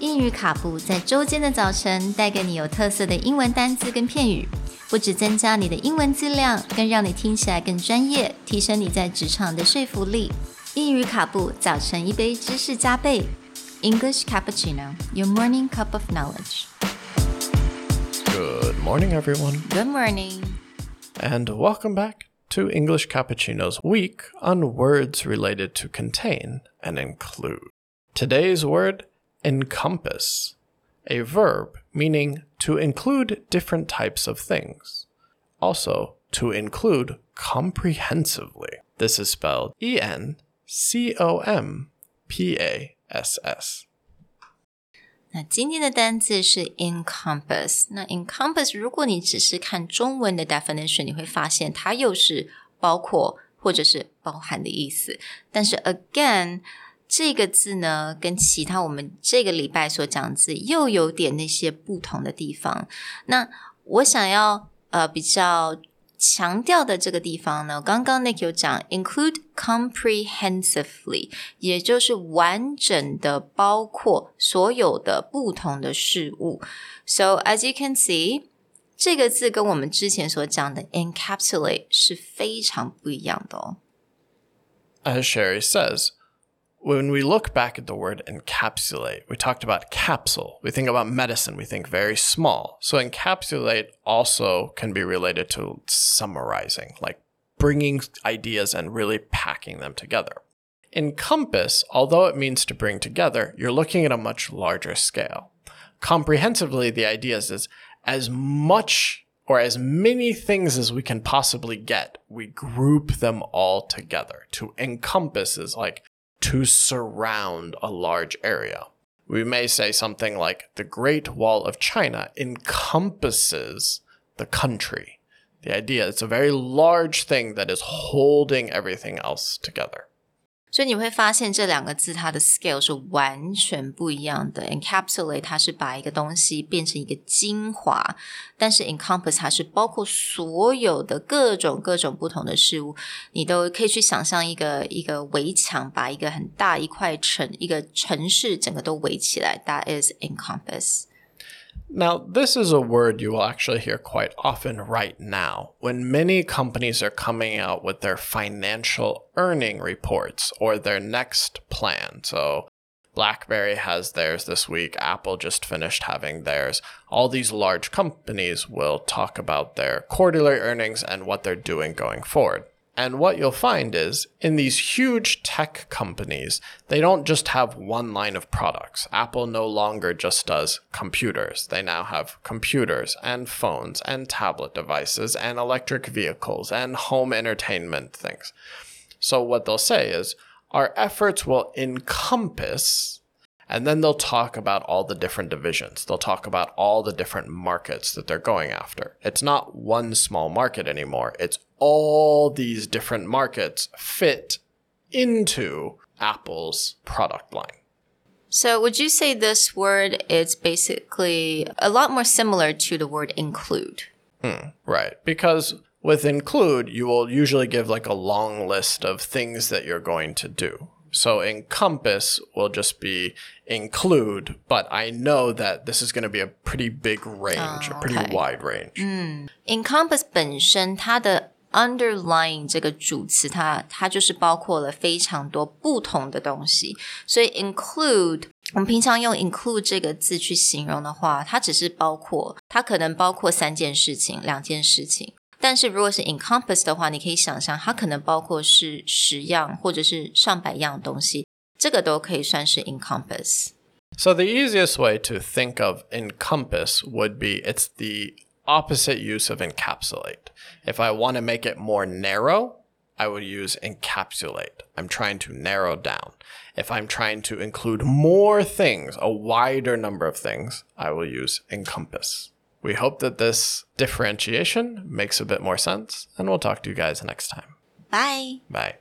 英语卡布在周间的早晨带给你有特色的英文单词跟片语，不只增加你的英文质量，更让你听起来更专业，提升你在职场的说服力。英语卡布早晨一杯知识加倍，English cappuccino, your morning cup of knowledge. Good morning, everyone, Good morning. and welcome back to English Cappuccino's week on words related to contain and include. Today's word, encompass, a verb meaning to include different types of things. Also, to include comprehensively. This is spelled E N C O M P A S S. 那今天的单字是 encompass。那 encompass，如果你只是看中文的 definition，你会发现它又是包括或者是包含的意思。但是 again， 这个字呢，跟其他我们这个礼拜所讲的字又有点那些不同的地方。那我想要呃比较强调的这个地方呢，刚刚 Nick 有讲 include comprehensively，也就是完整的包括所有的不同的事物。So as you can see，这个字跟我们之前所讲的 encapsulate 是非常不一样的哦。As Sherry says, when we look back at the word encapsulate, we talked about capsule. We think about medicine, we think very small. So encapsulate also can be related to summarizing, like bringing ideas and really packing them together. Encompass, although it means to bring together, you're looking at a much larger scale. Comprehensively, the idea is, as much or as many things as we can possibly get, we group them all together. To encompass is like to surround a large area. We may say something like the Great Wall of China encompasses the country. The idea it's a very large thing that is holding everything else together. 所以你会发现这两个字它的 scale 是完全不一样的。encapsulate 它是把一个东西变成一个精华，但是 encompass 它是包括所有的各种各种不同的事物，你都可以去想象一个一个围墙，把一个很大一块城一个城市整个都围起来。That is encompass。Now, this is a word you will actually hear quite often right now when many companies are coming out with their financial earning reports or their next plan. So, BlackBerry has theirs this week, Apple just finished having theirs. All these large companies will talk about their quarterly earnings and what they're doing going forward. And what you'll find is in these huge tech companies, they don't just have one line of products. Apple no longer just does computers. They now have computers and phones and tablet devices and electric vehicles and home entertainment things. So what they'll say is our efforts will encompass and then they'll talk about all the different divisions. They'll talk about all the different markets that they're going after. It's not one small market anymore. It's all these different markets fit into Apple's product line. So would you say this word is basically a lot more similar to the word include? Hmm, right. Because with include, you will usually give like a long list of things that you're going to do. So encompass will just be include, but I know that this is going to be a pretty big range, a pretty okay. wide range. encompass 本身它的 underlying 这个主词，它它就是包括了非常多不同的东西，所以 include 我们平常用 include 这个字去形容的话，它只是包括，它可能包括三件事情、两件事情。 但是如果是 encompass 的话，你可以想象它可能包括是十样或者是上百样东西，这个都可以算是 encompass。 So the easiest way to think of encompass would be it's the opposite use of encapsulate. If I want to make it more narrow, I would use encapsulate. I'm trying to narrow down. If I'm trying to include more things, a wider number of things, I will use encompass. We hope that this differentiation makes a bit more sense, and we'll talk to you guys next time. Bye. Bye.